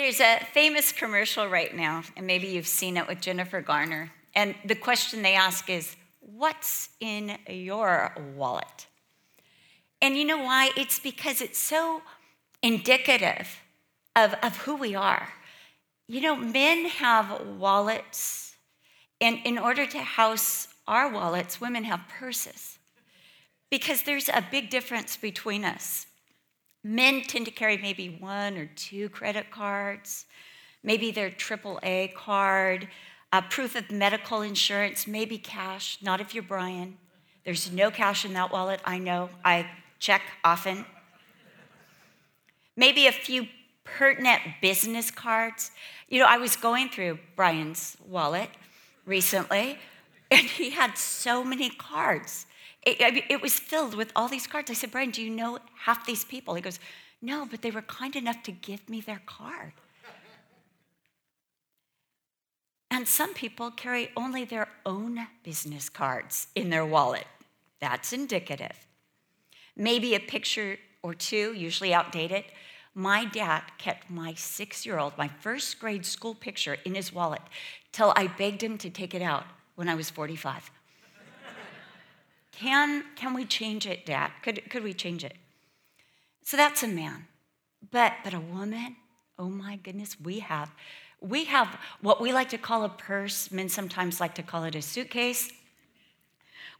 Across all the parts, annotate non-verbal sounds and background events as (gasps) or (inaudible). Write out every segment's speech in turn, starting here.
There's a famous commercial right now, and maybe you've seen it with Jennifer Garner. And the question they ask is, What's in your wallet? And you know why? It's because it's so indicative of, of who we are. You know, men have wallets, and in order to house our wallets, women have purses because there's a big difference between us. Men tend to carry maybe one or two credit cards, maybe their AAA card, a proof of medical insurance, maybe cash, not if you're Brian. There's no cash in that wallet, I know. I check often. Maybe a few pertinent business cards. You know, I was going through Brian's wallet recently, (laughs) and he had so many cards. It, it was filled with all these cards. I said, Brian, do you know half these people? He goes, No, but they were kind enough to give me their card. And some people carry only their own business cards in their wallet. That's indicative. Maybe a picture or two, usually outdated. My dad kept my six year old, my first grade school picture in his wallet till I begged him to take it out when I was 45. Can, can we change it, Dad? Could, could we change it? So that's a man. But, but a woman, oh my goodness, we have. We have what we like to call a purse. Men sometimes like to call it a suitcase.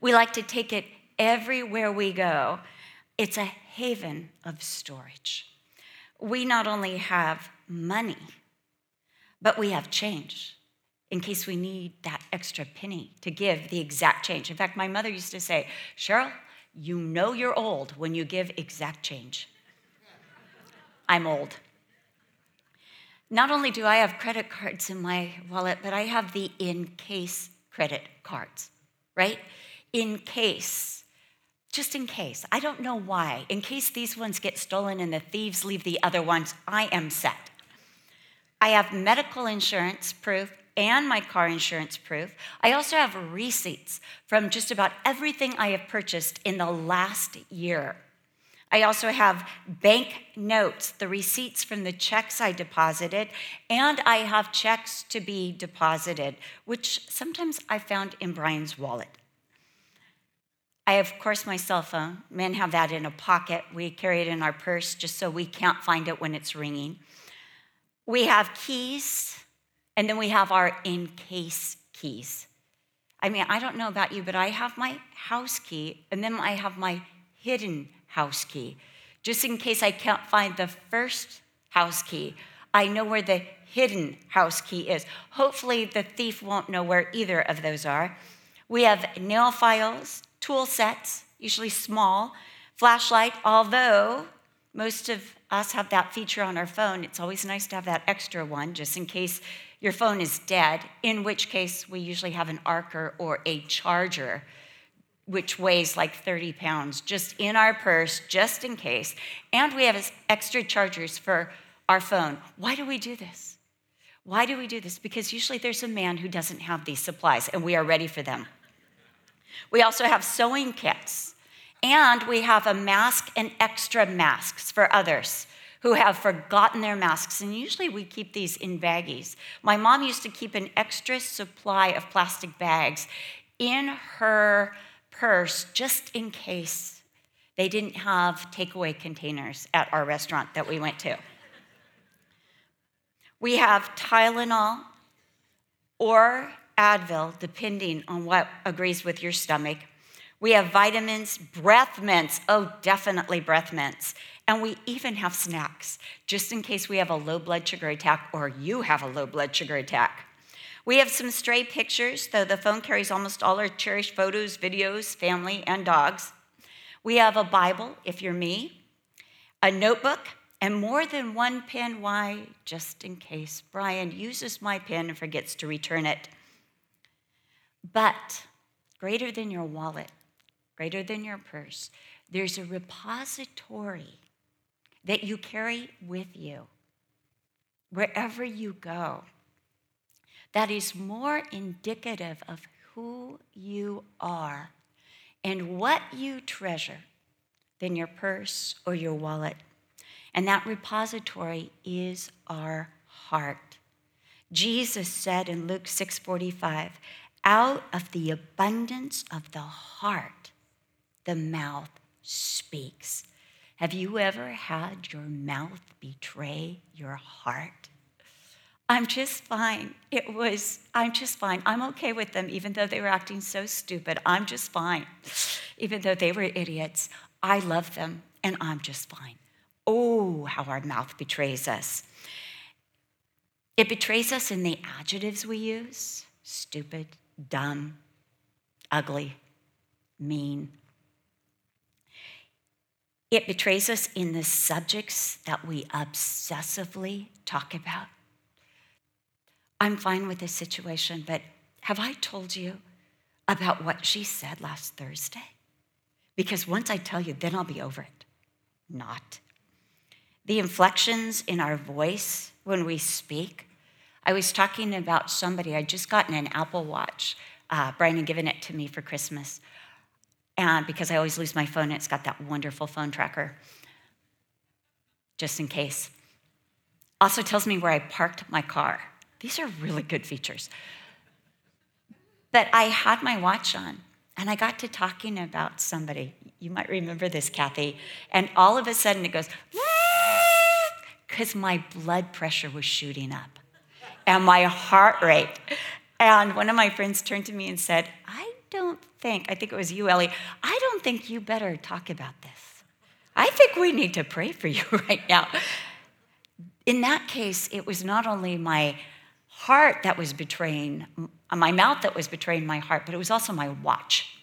We like to take it everywhere we go. It's a haven of storage. We not only have money, but we have change in case we need that extra penny to give the exact change. In fact, my mother used to say, Cheryl, you know you're old when you give exact change. I'm old. Not only do I have credit cards in my wallet, but I have the in case credit cards, right? In case, just in case. I don't know why. In case these ones get stolen and the thieves leave the other ones, I am set. I have medical insurance proof and my car insurance proof. I also have receipts from just about everything I have purchased in the last year. I also have bank notes, the receipts from the checks I deposited, and I have checks to be deposited, which sometimes I found in Brian's wallet. I have, of course, my cell phone. Men have that in a pocket. We carry it in our purse just so we can't find it when it's ringing. We have keys and then we have our in case keys. I mean, I don't know about you, but I have my house key and then I have my hidden house key. Just in case I can't find the first house key, I know where the hidden house key is. Hopefully, the thief won't know where either of those are. We have nail files, tool sets, usually small, flashlight, although most of us have that feature on our phone. It's always nice to have that extra one just in case your phone is dead, in which case we usually have an Anker or a charger, which weighs like 30 pounds, just in our purse, just in case. And we have extra chargers for our phone. Why do we do this? Why do we do this? Because usually there's a man who doesn't have these supplies, and we are ready for them. We also have sewing kits, and we have a mask and extra masks for others who have forgotten their masks. And usually we keep these in baggies. My mom used to keep an extra supply of plastic bags in her purse just in case they didn't have takeaway containers at our restaurant that we went to. We have Tylenol or Advil, depending on what agrees with your stomach. We have vitamins, breath mints. Oh, definitely breath mints. And we even have snacks, just in case we have a low blood sugar attack or you have a low blood sugar attack. We have some stray pictures, though the phone carries almost all our cherished photos, videos, family, and dogs. We have a Bible, if you're me, a notebook, and more than one pen. Why? Just in case Brian uses my pen and forgets to return it. But greater than your wallet, greater than your purse, there's a repository that you carry with you wherever you go that is more indicative of who you are and what you treasure than your purse or your wallet. And that repository is our heart. Jesus said in Luke 6:45, out of the abundance of the heart, the mouth speaks. Have you ever had your mouth betray your heart? I'm just fine. It was, I'm just fine. I'm okay with them, even though they were acting so stupid. I'm just fine. Even though they were idiots, I love them and I'm just fine. Oh, how our mouth betrays us. It betrays us in the adjectives we use stupid, dumb, ugly, mean. It betrays us in the subjects that we obsessively talk about. I'm fine with this situation, but have I told you about what she said last Thursday? Because once I tell you, then I'll be over it. Not. The inflections in our voice when we speak. I was talking about somebody, I'd just gotten an Apple Watch. Uh, Brian had given it to me for Christmas. And because I always lose my phone, it's got that wonderful phone tracker, just in case. Also tells me where I parked my car. These are really good features. But I had my watch on and I got to talking about somebody. You might remember this, Kathy. And all of a sudden it goes, because my blood pressure was shooting up and my heart rate. And one of my friends turned to me and said, I don't think, I think it was you, Ellie, I don't think you better talk about this. I think we need to pray for (laughs) you right now. In that case, it was not only my heart that was betraying, my mouth that was betraying my heart, but it was also my watch.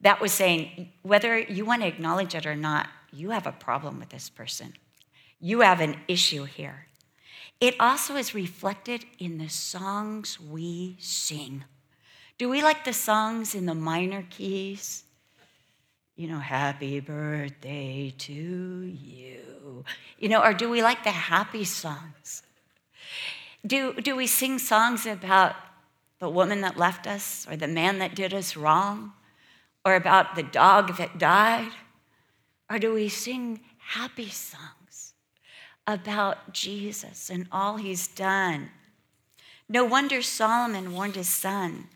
That was saying, whether you want to acknowledge it or not, you have a problem with this person. You have an issue here. It also is reflected in the songs we sing. Do we like the songs in the minor keys? You know, happy birthday to you. You know, or do we like the happy songs? Do, do we sing songs about the woman that left us or the man that did us wrong or about the dog that died? Or do we sing happy songs about Jesus and all he's done? No wonder Solomon warned his son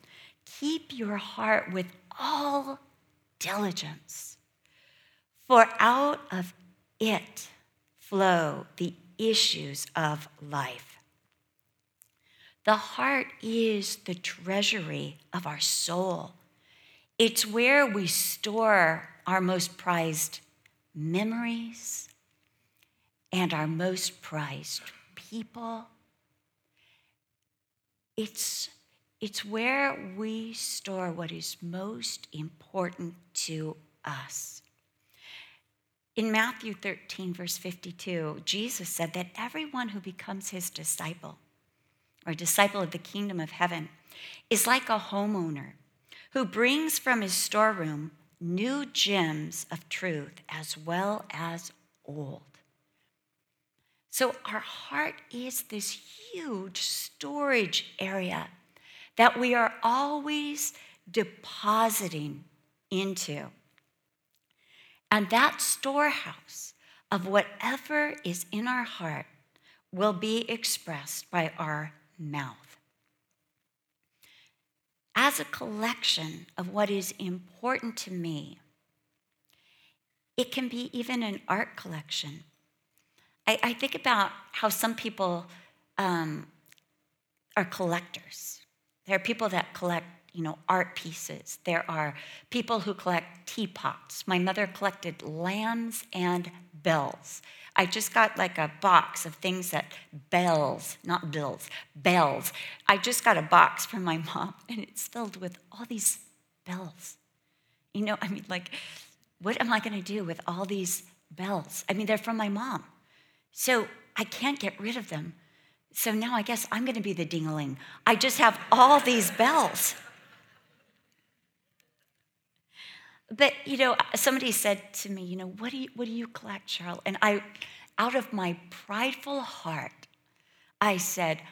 keep your heart with all diligence, for out of it flow the issues of life. The heart is the treasury of our soul. It's where we store our most prized memories and our most prized people. It's, it's where we store what is most important to us. In Matthew 13, verse 52, Jesus said that everyone who becomes his disciple or disciple of the kingdom of heaven, is like a homeowner who brings from his storeroom new gems of truth as well as old. So, our heart is this huge storage area that we are always depositing into. And that storehouse of whatever is in our heart will be expressed by our mouth. As a collection of what is important to me, it can be even an art collection. I, I think about how some people um, are collectors. There are people that collect, you know, art pieces. There are people who collect teapots. My mother collected lambs and bells. I just got like a box of things that bells, not bills, bells. I just got a box from my mom (laughs) and it's filled with all these bells. You know, I mean, like, what am I going to do with all these bells? I mean, they're from my mom. So I can't get rid of them. So now I guess I'm going to be the dingaling. I just have all these bells. But you know, somebody said to me, you know, what do you what do you collect, Cheryl? And I, out of my prideful heart, I said,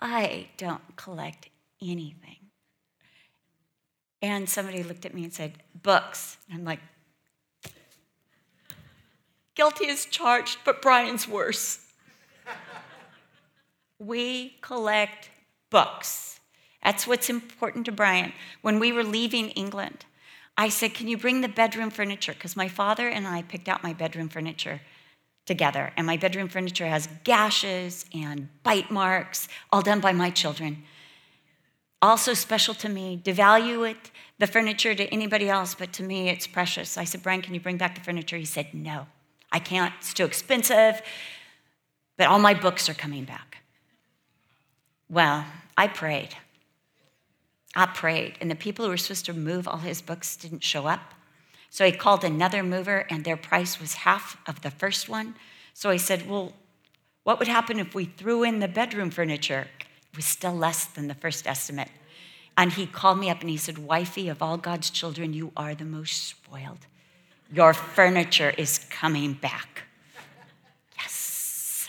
I don't collect anything. And somebody looked at me and said, books. And I'm like, guilty as charged, but Brian's worse. (laughs) We collect books. That's what's important to Brian. When we were leaving England, I said, Can you bring the bedroom furniture? Because my father and I picked out my bedroom furniture together. And my bedroom furniture has gashes and bite marks, all done by my children. Also special to me, devalue it, the furniture to anybody else, but to me it's precious. I said, Brian, can you bring back the furniture? He said, No, I can't. It's too expensive. But all my books are coming back. Well, I prayed. I prayed, and the people who were supposed to move all his books didn't show up. So he called another mover, and their price was half of the first one. So I said, Well, what would happen if we threw in the bedroom furniture? It was still less than the first estimate. And he called me up and he said, Wifey, of all God's children, you are the most spoiled. Your furniture is coming back. Yes.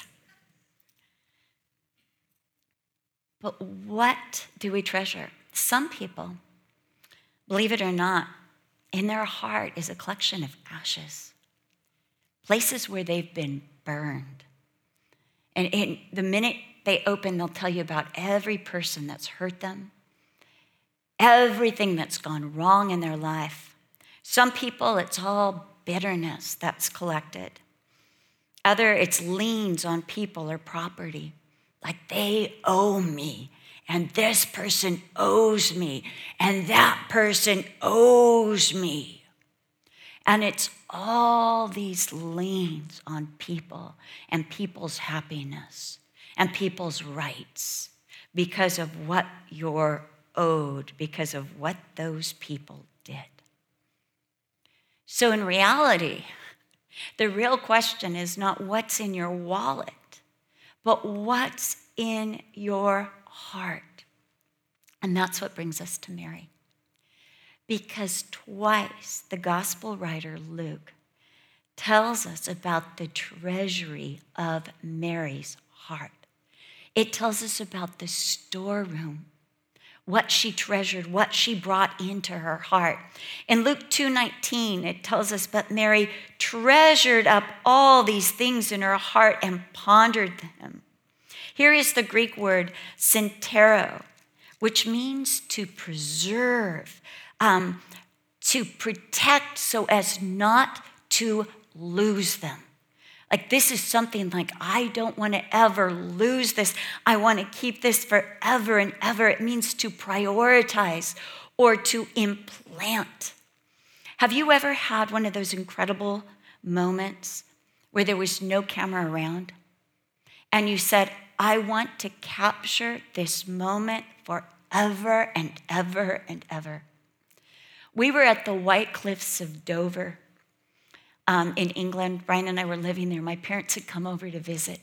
But what do we treasure? Some people, believe it or not, in their heart is a collection of ashes, places where they've been burned. And, in the minute they open, they'll tell you about every person that's hurt them, everything that's gone wrong in their life. Some people, it's all bitterness that's collected. Other, it's liens on people or property, like they owe me and this person owes me, and that person owes me. And it's all these liens on people and people's happiness and people's rights because of what you're owed, because of what those people did. So, in reality, the real question is not what's in your wallet, but what's in your heart. And that's what brings us to Mary. Because twice the gospel writer Luke tells us about the treasury of Mary's heart. It tells us about the storeroom, what she treasured, what she brought into her heart. In Luke 2:19, it tells us, "But Mary treasured up all these things in her heart and pondered them." Here is the Greek word "sentero," which means to preserve, um, to protect so as not to lose them. Like, this is something like, I don't want to ever lose this. I want to keep this forever and ever. It means to prioritize or to implant. Have you ever had one of those incredible moments where there was no camera around and you said, I want to capture this moment forever and ever and ever. We were at the White Cliffs of Dover um, in England. Brian and I were living there. My parents had come over to visit.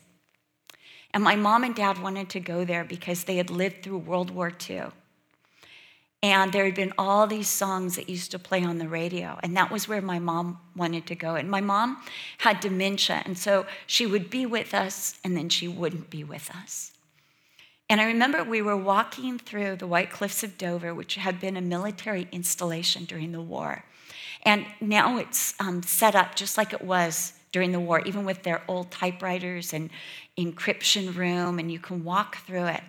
And my mom and dad wanted to go there because they had lived through World War II. And there had been all these songs that used to play on the radio. And that was where my mom wanted to go. And my mom had dementia. And so she would be with us and then she wouldn't be with us. And I remember we were walking through the White Cliffs of Dover, which had been a military installation during the war. And now it's um, set up just like it was during the war, even with their old typewriters and encryption room, and you can walk through it.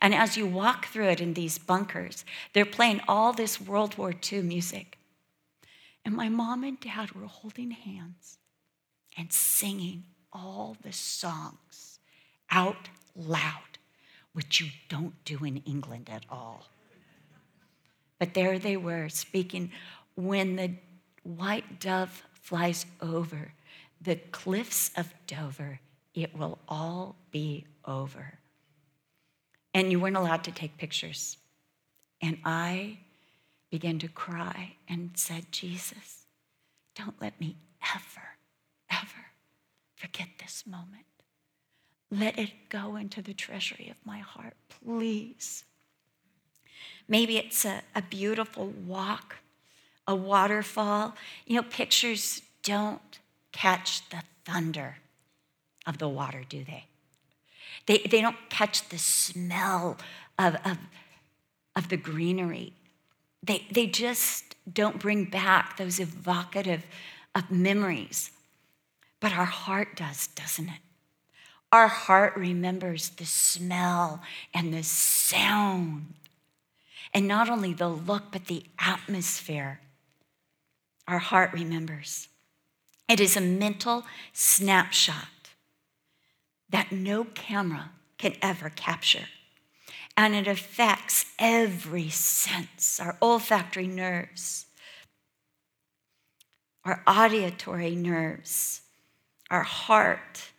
And as you walk through it in these bunkers, they're playing all this World War II music. And my mom and dad were holding hands and singing all the songs out loud, which you don't do in England at all. But there they were speaking when the white dove flies over the cliffs of Dover, it will all be over and you weren't allowed to take pictures. And I began to cry and said, Jesus, don't let me ever, ever forget this moment. Let it go into the treasury of my heart, please. Maybe it's a, a beautiful walk, a waterfall. You know, pictures don't catch the thunder of the water, do they? They, they don't catch the smell of, of, of the greenery. They, they just don't bring back those evocative of memories. But our heart does, doesn't it? Our heart remembers the smell and the sound. And not only the look, but the atmosphere. Our heart remembers. It is a mental snapshot that no camera can ever capture. And it affects every sense our olfactory nerves, our auditory nerves, our heart.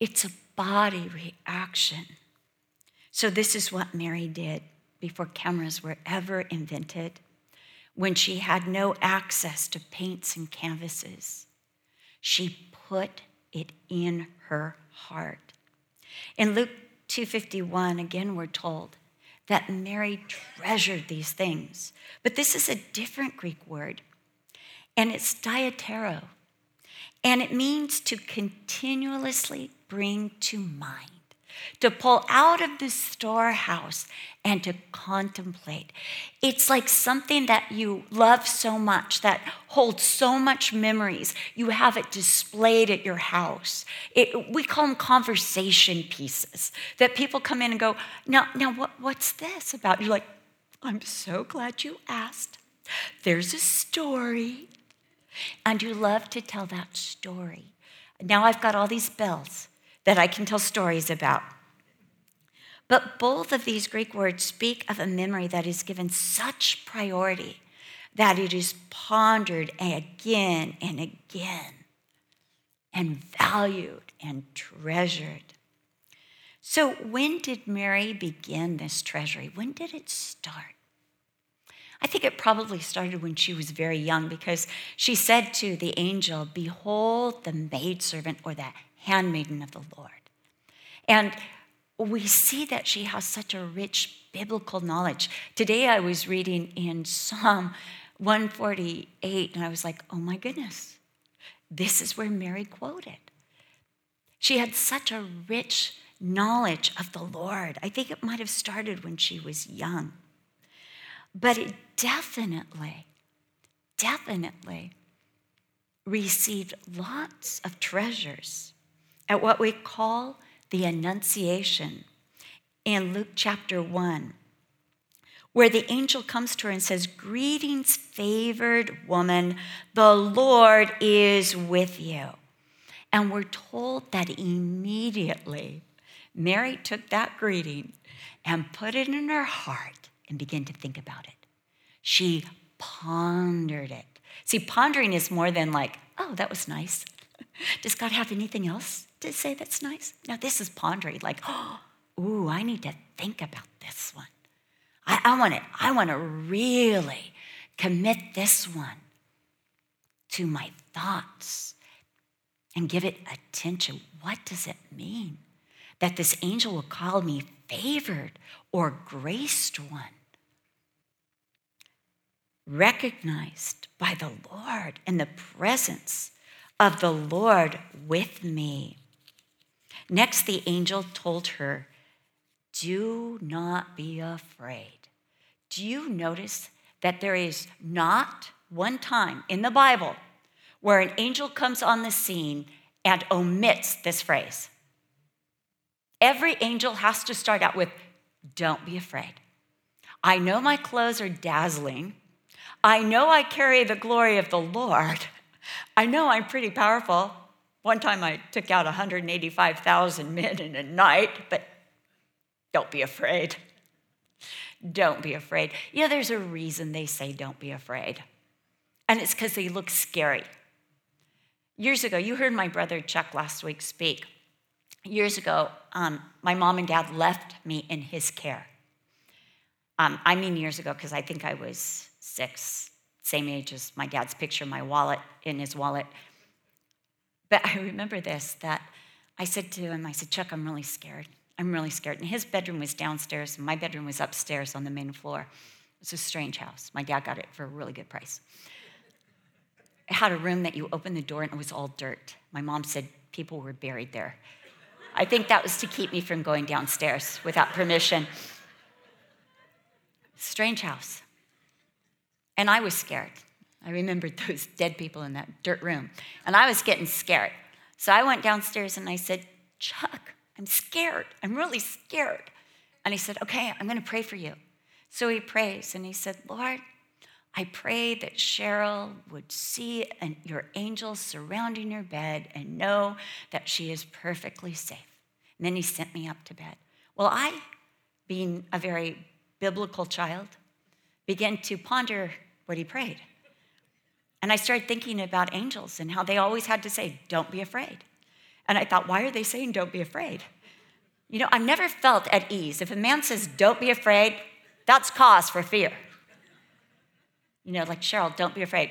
It's a body reaction. So, this is what Mary did before cameras were ever invented, when she had no access to paints and canvases. She put it in her heart. In Luke 251, again, we're told that Mary treasured these things. But this is a different Greek word, and it's diatero. And it means to continuously bring to mind to pull out of the storehouse and to contemplate. It's like something that you love so much, that holds so much memories. You have it displayed at your house. It, we call them conversation pieces that people come in and go, Now, now what, what's this about? You're like, I'm so glad you asked. There's a story. And you love to tell that story. Now I've got all these bells that I can tell stories about. But both of these Greek words speak of a memory that is given such priority that it is pondered again and again and valued and treasured. So, when did Mary begin this treasury? When did it start? I think it probably started when she was very young because she said to the angel, Behold the maidservant or the handmaiden of the Lord. And we see that she has such a rich biblical knowledge. Today I was reading in Psalm 148 and I was like, oh my goodness, this is where Mary quoted. She had such a rich knowledge of the Lord. I think it might have started when she was young. But it definitely, definitely received lots of treasures at what we call the Annunciation in Luke chapter 1, where the angel comes to her and says, Greetings, favored woman, the Lord is with you. And we're told that immediately Mary took that greeting and put it in her heart and began to think about it. She pondered it. See, pondering is more than like, oh, that was nice. (laughs) Does God have anything else to say that's nice? Now, this is pondering, like, oh, (gasps) ooh, I need to think about this one. I, I want to, I want to really commit this one to my thoughts and give it attention. What does it mean that this angel will call me favored or graced one? Recognized by the Lord in the presence of the Lord with me. Next, the angel told her, Do not be afraid. Do you notice that there is not one time in the Bible where an angel comes on the scene and omits this phrase? Every angel has to start out with, Don't be afraid. I know my clothes are dazzling. I know I carry the glory of the Lord. (laughs) I know I'm pretty powerful. One time I took out 185,000 men in a night, but don't be afraid. Don't be afraid. You know, there's a reason they say don't be afraid, and it's because they look scary. Years ago, you heard my brother Chuck last week speak. Years ago, um, my mom and dad left me in his care. Um, I mean, years ago, because I think I was six, same age as my dad's picture, my wallet in his wallet. But I remember this that I said to him, I said, Chuck, I'm really scared. I'm really scared. And his bedroom was downstairs, and my bedroom was upstairs on the main floor. It was a strange house. My dad got it for a really good price. It had a room that you opened the door and it was all dirt. My mom said people were buried there. I think that was to keep me from going downstairs without permission. Strange house. And I was scared. I remembered (laughs) those dead people in that dirt room. And I was getting scared. So I went downstairs and I said, Chuck, I'm scared. I'm really scared. And he said, Okay, I'm going to pray for you. So he prays and he said, Lord, I pray that Cheryl would see an, your angels surrounding her bed and know that she is perfectly safe. And then he sent me up to bed. Well, I, being a very biblical child, began to ponder what he prayed. And I started thinking about angels and how they always had to say, Don't be afraid. And I thought, Why are they saying, Don't be afraid? You know, I've never felt at ease. If a man says, Don't be afraid, that's cause for fear. You know, like, Cheryl, don't be afraid.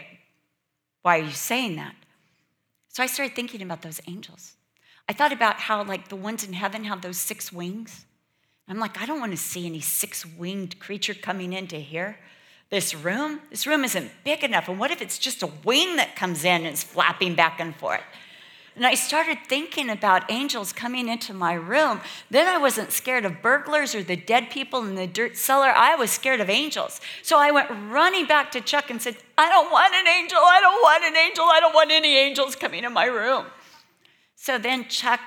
Why are you saying that? So I started thinking about those angels. I thought about how, like, the ones in heaven have those six wings. I'm like, I don't want to see any six winged creature coming into here. This room, this room isn't big enough. And what if it's just a wing that comes in and is flapping back and forth? And I started thinking about angels coming into my room. Then I wasn't scared of burglars or the dead people in the dirt cellar. I was scared of angels. So I went running back to Chuck and said, I don't want an angel. I don't want an angel. I don't want any angels coming in my room. So then Chuck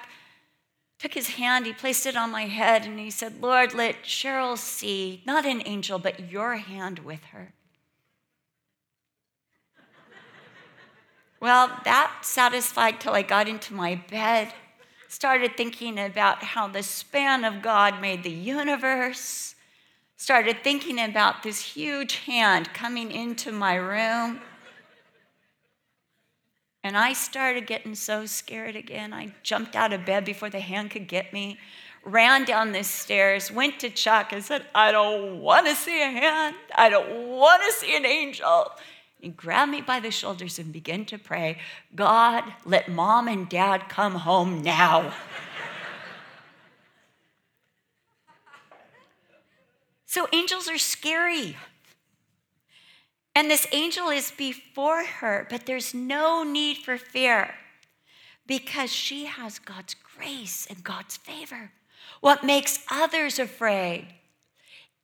took his hand, he placed it on my head, and he said, Lord, let Cheryl see not an angel, but your hand with her. Well, that satisfied till I got into my bed, started thinking about how the span of God made the universe, started thinking about this huge hand coming into my room. And I started getting so scared again. I jumped out of bed before the hand could get me, ran down the stairs, went to Chuck and said, I don't want to see a hand. I don't want to see an angel. He grabbed me by the shoulders and began to pray, God, let mom and dad come home now. (laughs) so angels are scary. And this angel is before her, but there's no need for fear because she has God's grace and God's favor. What makes others afraid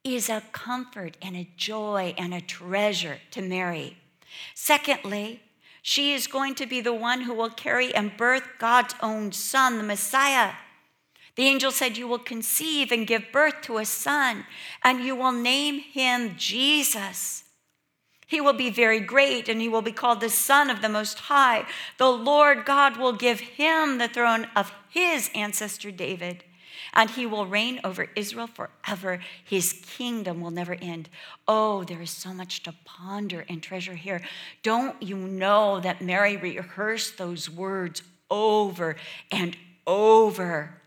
is a comfort and a joy and a treasure to Mary. Secondly, she is going to be the one who will carry and birth God's own son, the Messiah. The angel said, You will conceive and give birth to a son, and you will name him Jesus. He will be very great, and he will be called the Son of the Most High. The Lord God will give him the throne of his ancestor David and he will reign over Israel forever. His kingdom will never end. Oh, there is so much to ponder and treasure here. Don't you know that Mary rehearsed those words over and over?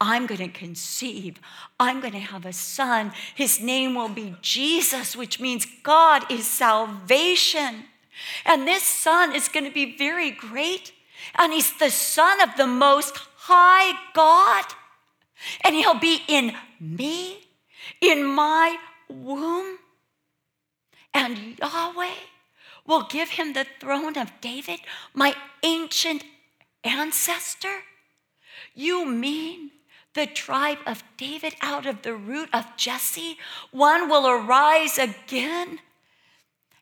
I'm going to conceive. I'm going to have a son. His name will be Jesus, which means God is salvation. And this son is going to be very great. And he's the son of the most high God. And he'll be in me, in my womb. And Yahweh will give him the throne of David, my ancient ancestor. You mean the tribe of David out of the root of Jesse? One will arise again,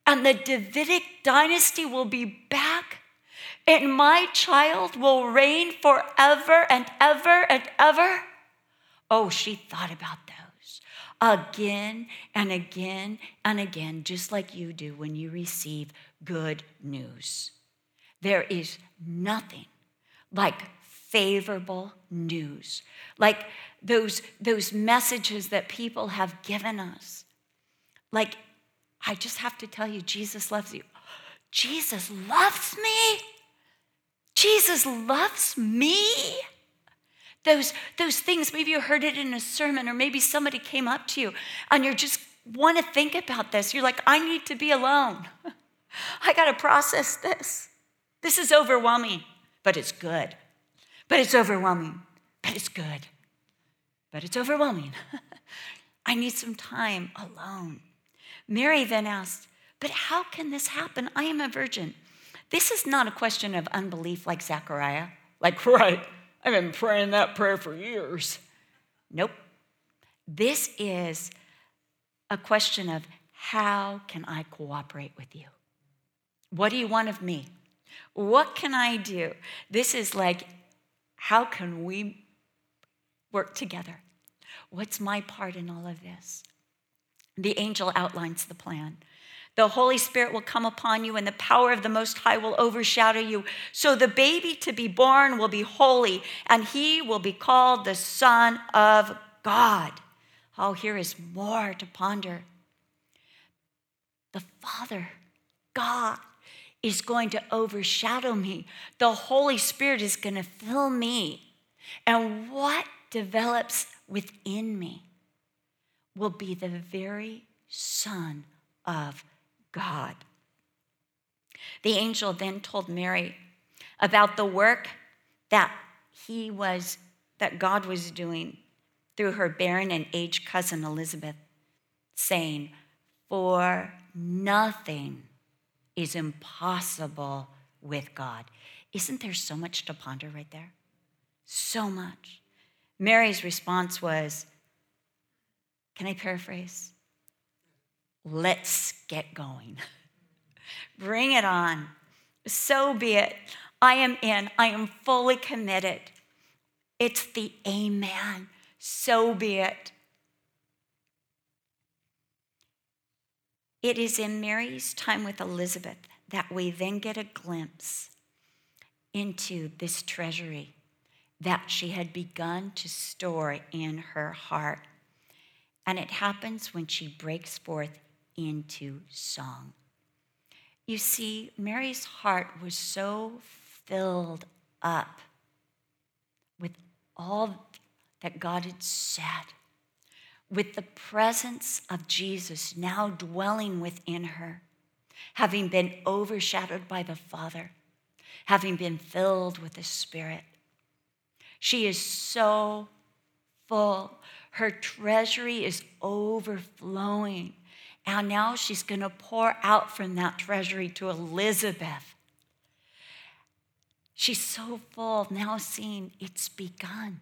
and the Davidic dynasty will be back, and my child will reign forever and ever and ever. Oh, she thought about those again and again and again, just like you do when you receive good news. There is nothing like favorable news, like those, those messages that people have given us. Like, I just have to tell you, Jesus loves you. Jesus loves me. Jesus loves me. Those, those things, maybe you heard it in a sermon, or maybe somebody came up to you and you just want to think about this. You're like, I need to be alone. (laughs) I got to process this. This is overwhelming, but it's good. But it's overwhelming, but it's good. But it's overwhelming. (laughs) I need some time alone. Mary then asked, But how can this happen? I am a virgin. This is not a question of unbelief like Zechariah. Like, right, I've been praying that prayer for years. Nope. This is a question of how can I cooperate with you? What do you want of me? What can I do? This is like, how can we work together? What's my part in all of this? The angel outlines the plan. The Holy Spirit will come upon you, and the power of the Most High will overshadow you. So the baby to be born will be holy, and he will be called the Son of God. Oh, here is more to ponder. The Father, God, is going to overshadow me. The Holy Spirit is going to fill me. And what develops within me will be the very Son of God. The angel then told Mary about the work that he was, that God was doing through her barren and aged cousin Elizabeth, saying, For nothing is impossible with God. Isn't there so much to ponder right there? So much. Mary's response was, Can I paraphrase? Let's get going. (laughs) Bring it on. So be it. I am in. I am fully committed. It's the amen. So be it. It is in Mary's time with Elizabeth that we then get a glimpse into this treasury that she had begun to store in her heart. And it happens when she breaks forth into song. You see, Mary's heart was so filled up with all that God had said, with the presence of Jesus now dwelling within her, having been overshadowed by the Father, having been filled with the Spirit. She is so full. Her treasury is overflowing and now she's going to pour out from that treasury to Elizabeth. She's so full, now seeing it's begun.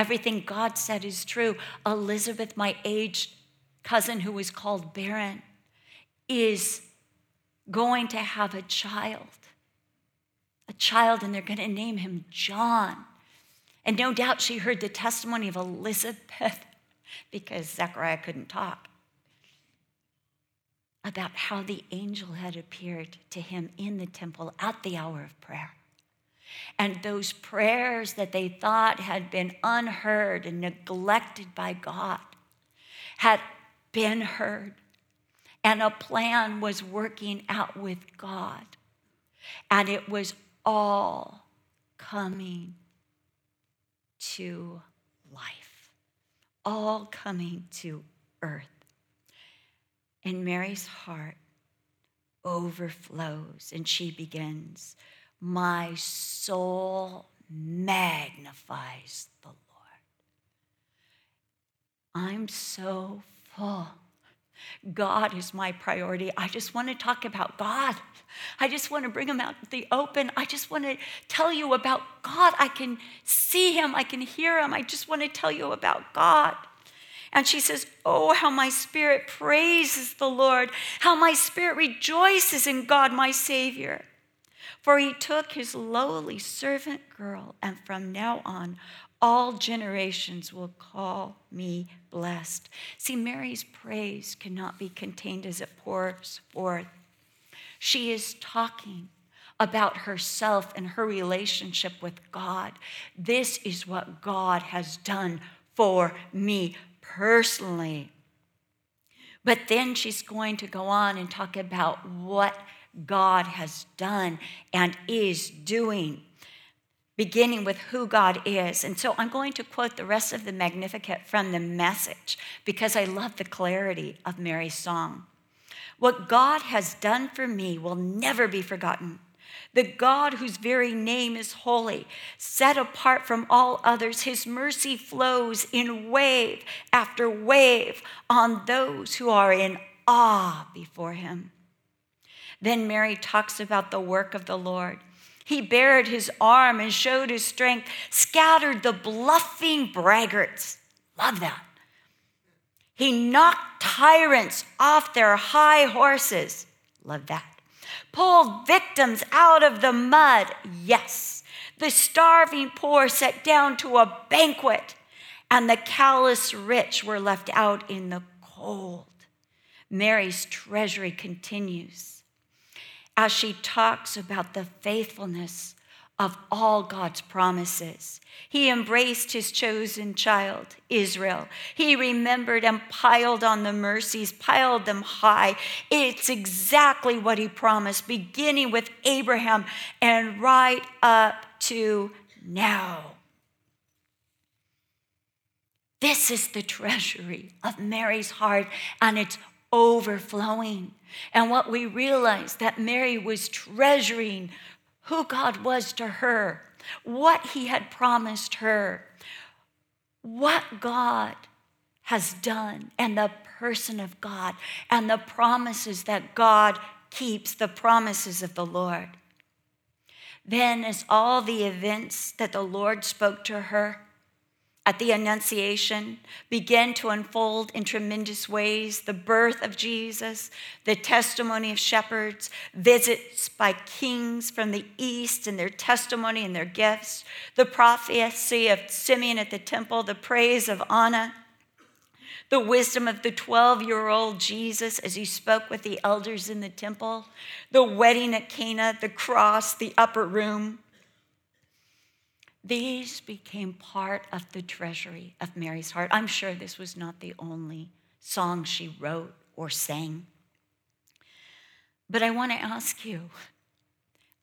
Everything God said is true. Elizabeth, my aged cousin who was called barren, is going to have a child. A child, and they're going to name him John. And no doubt she heard the testimony of Elizabeth (laughs) because Zechariah couldn't talk about how the angel had appeared to him in the temple at the hour of prayer. And those prayers that they thought had been unheard and neglected by God had been heard. And a plan was working out with God. And it was all coming to life, all coming to earth. And Mary's heart overflows and she begins, My soul magnifies the Lord. I'm so full. God is my priority. I just want to talk about God. I just want to bring him out to the open. I just want to tell you about God. I can see him, I can hear him. I just want to tell you about God. And she says, Oh, how my spirit praises the Lord, how my spirit rejoices in God, my Savior. For he took his lowly servant girl, and from now on, all generations will call me blessed. See, Mary's praise cannot be contained as it pours forth. She is talking about herself and her relationship with God. This is what God has done for me personally. But then she's going to go on and talk about what God has done and is doing, beginning with who God is. And so I'm going to quote the rest of the Magnificat from the message because I love the clarity of Mary's song. What God has done for me will never be forgotten the God whose very name is holy, set apart from all others, his mercy flows in wave after wave on those who are in awe before him. Then Mary talks about the work of the Lord. He bared his arm and showed his strength, scattered the bluffing braggarts. Love that. He knocked tyrants off their high horses. Love that pulled victims out of the mud. Yes, the starving poor sat down to a banquet, and the callous rich were left out in the cold. Mary's treasury continues as she talks about the faithfulness of all God's promises. He embraced his chosen child, Israel. He remembered and piled on the mercies, piled them high. It's exactly what he promised, beginning with Abraham and right up to now. This is the treasury of Mary's heart, and it's overflowing. And what we realize that Mary was treasuring who God was to her, what he had promised her, what God has done, and the person of God, and the promises that God keeps, the promises of the Lord. Then, as all the events that the Lord spoke to her, at the Annunciation began to unfold in tremendous ways the birth of Jesus, the testimony of shepherds, visits by kings from the east and their testimony and their gifts, the prophecy of Simeon at the temple, the praise of Anna, the wisdom of the 12 year old Jesus as he spoke with the elders in the temple, the wedding at Cana, the cross, the upper room these became part of the treasury of Mary's heart. I'm sure this was not the only song she wrote or sang. But I want to ask you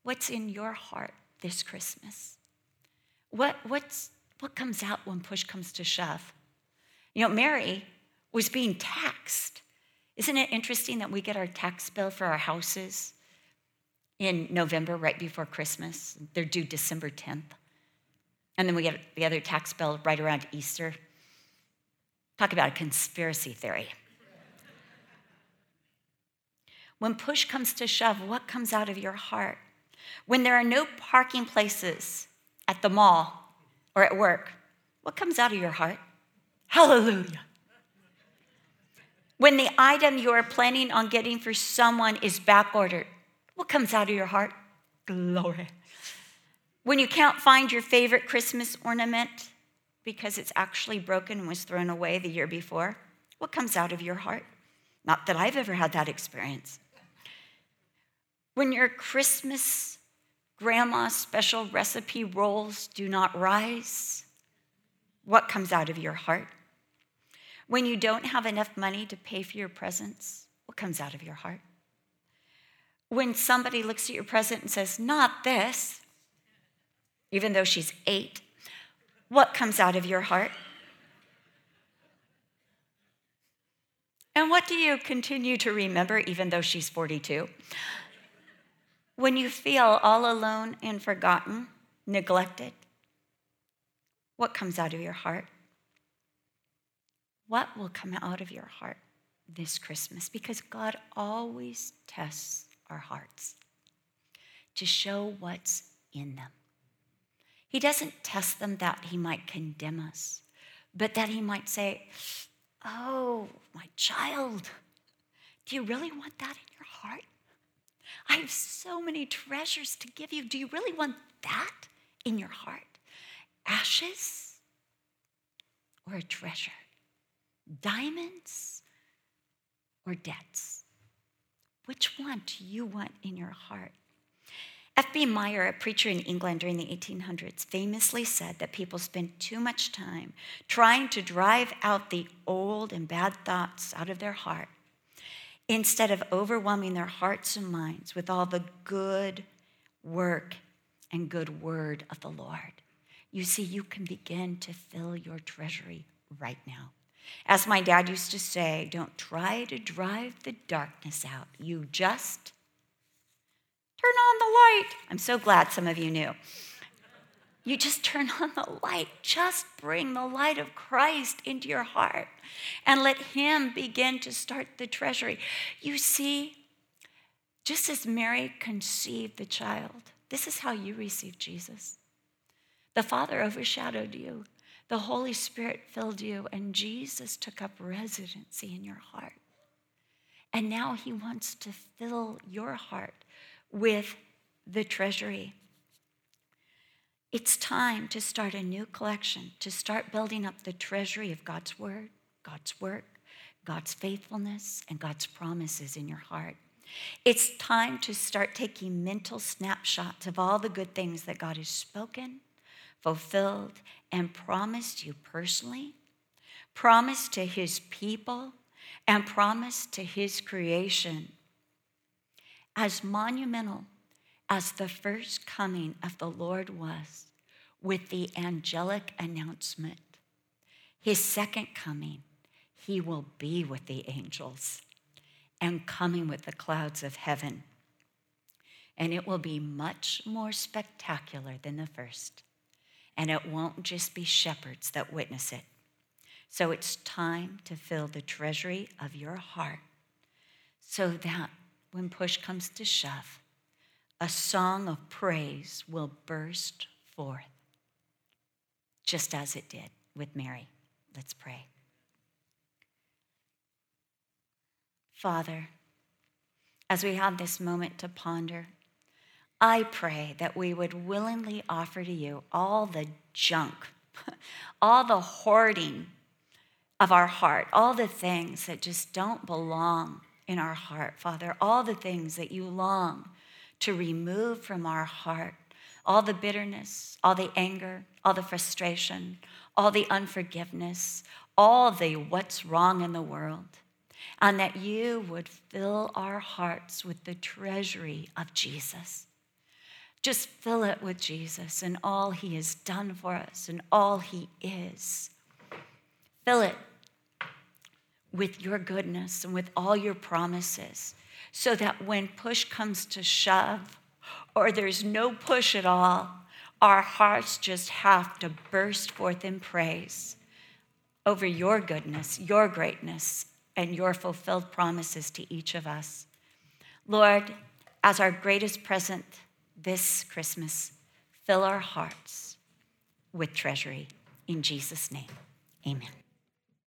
what's in your heart this Christmas? What, what's, what comes out when push comes to shove? You know, Mary was being taxed. Isn't it interesting that we get our tax bill for our houses in November, right before Christmas? They're due December 10th. And then we get the other tax bill right around Easter. Talk about a conspiracy theory. When push comes to shove, what comes out of your heart? When there are no parking places at the mall or at work, what comes out of your heart? Hallelujah. When the item you are planning on getting for someone is back ordered, what comes out of your heart? Glory. When you can't find your favorite Christmas ornament because it's actually broken and was thrown away the year before, what comes out of your heart? Not that I've ever had that experience. When your Christmas grandma's special recipe rolls do not rise, what comes out of your heart? When you don't have enough money to pay for your presents, what comes out of your heart? When somebody looks at your present and says, Not this, even though she's eight, what comes out of your heart? And what do you continue to remember, even though she's 42? When you feel all alone and forgotten, neglected, what comes out of your heart? What will come out of your heart this Christmas? Because God always tests our hearts to show what's in them. He doesn't test them that he might condemn us, but that he might say, Oh, my child, do you really want that in your heart? I have so many treasures to give you. Do you really want that in your heart? Ashes or a treasure? Diamonds or debts? Which one do you want in your heart? F.B. Meyer, a preacher in England during the 1800s, famously said that people spend too much time trying to drive out the old and bad thoughts out of their heart instead of overwhelming their hearts and minds with all the good work and good word of the Lord. You see, you can begin to fill your treasury right now. As my dad used to say, don't try to drive the darkness out. You just on the light. I'm so glad some of you knew. You just turn on the light. Just bring the light of Christ into your heart and let Him begin to start the treasury. You see, just as Mary conceived the child, this is how you receive Jesus. The Father overshadowed you, the Holy Spirit filled you, and Jesus took up residency in your heart. And now He wants to fill your heart with the treasury. It's time to start a new collection, to start building up the treasury of God's word, God's work, God's faithfulness, and God's promises in your heart. It's time to start taking mental snapshots of all the good things that God has spoken, fulfilled, and promised you personally, promised to his people, and promised to his creation. As monumental as the first coming of the Lord was with the angelic announcement, his second coming, he will be with the angels and coming with the clouds of heaven. And it will be much more spectacular than the first. And it won't just be shepherds that witness it. So it's time to fill the treasury of your heart so that when push comes to shove, a song of praise will burst forth, just as it did with Mary. Let's pray. Father, as we have this moment to ponder, I pray that we would willingly offer to you all the junk, (laughs) all the hoarding of our heart, all the things that just don't belong in our heart, Father, all the things that you long to remove from our heart, all the bitterness, all the anger, all the frustration, all the unforgiveness, all the what's wrong in the world, and that you would fill our hearts with the treasury of Jesus. Just fill it with Jesus and all he has done for us and all he is. Fill it with your goodness and with all your promises so that when push comes to shove or there's no push at all, our hearts just have to burst forth in praise over your goodness, your greatness, and your fulfilled promises to each of us. Lord, as our greatest present this Christmas, fill our hearts with treasury. In Jesus' name, amen.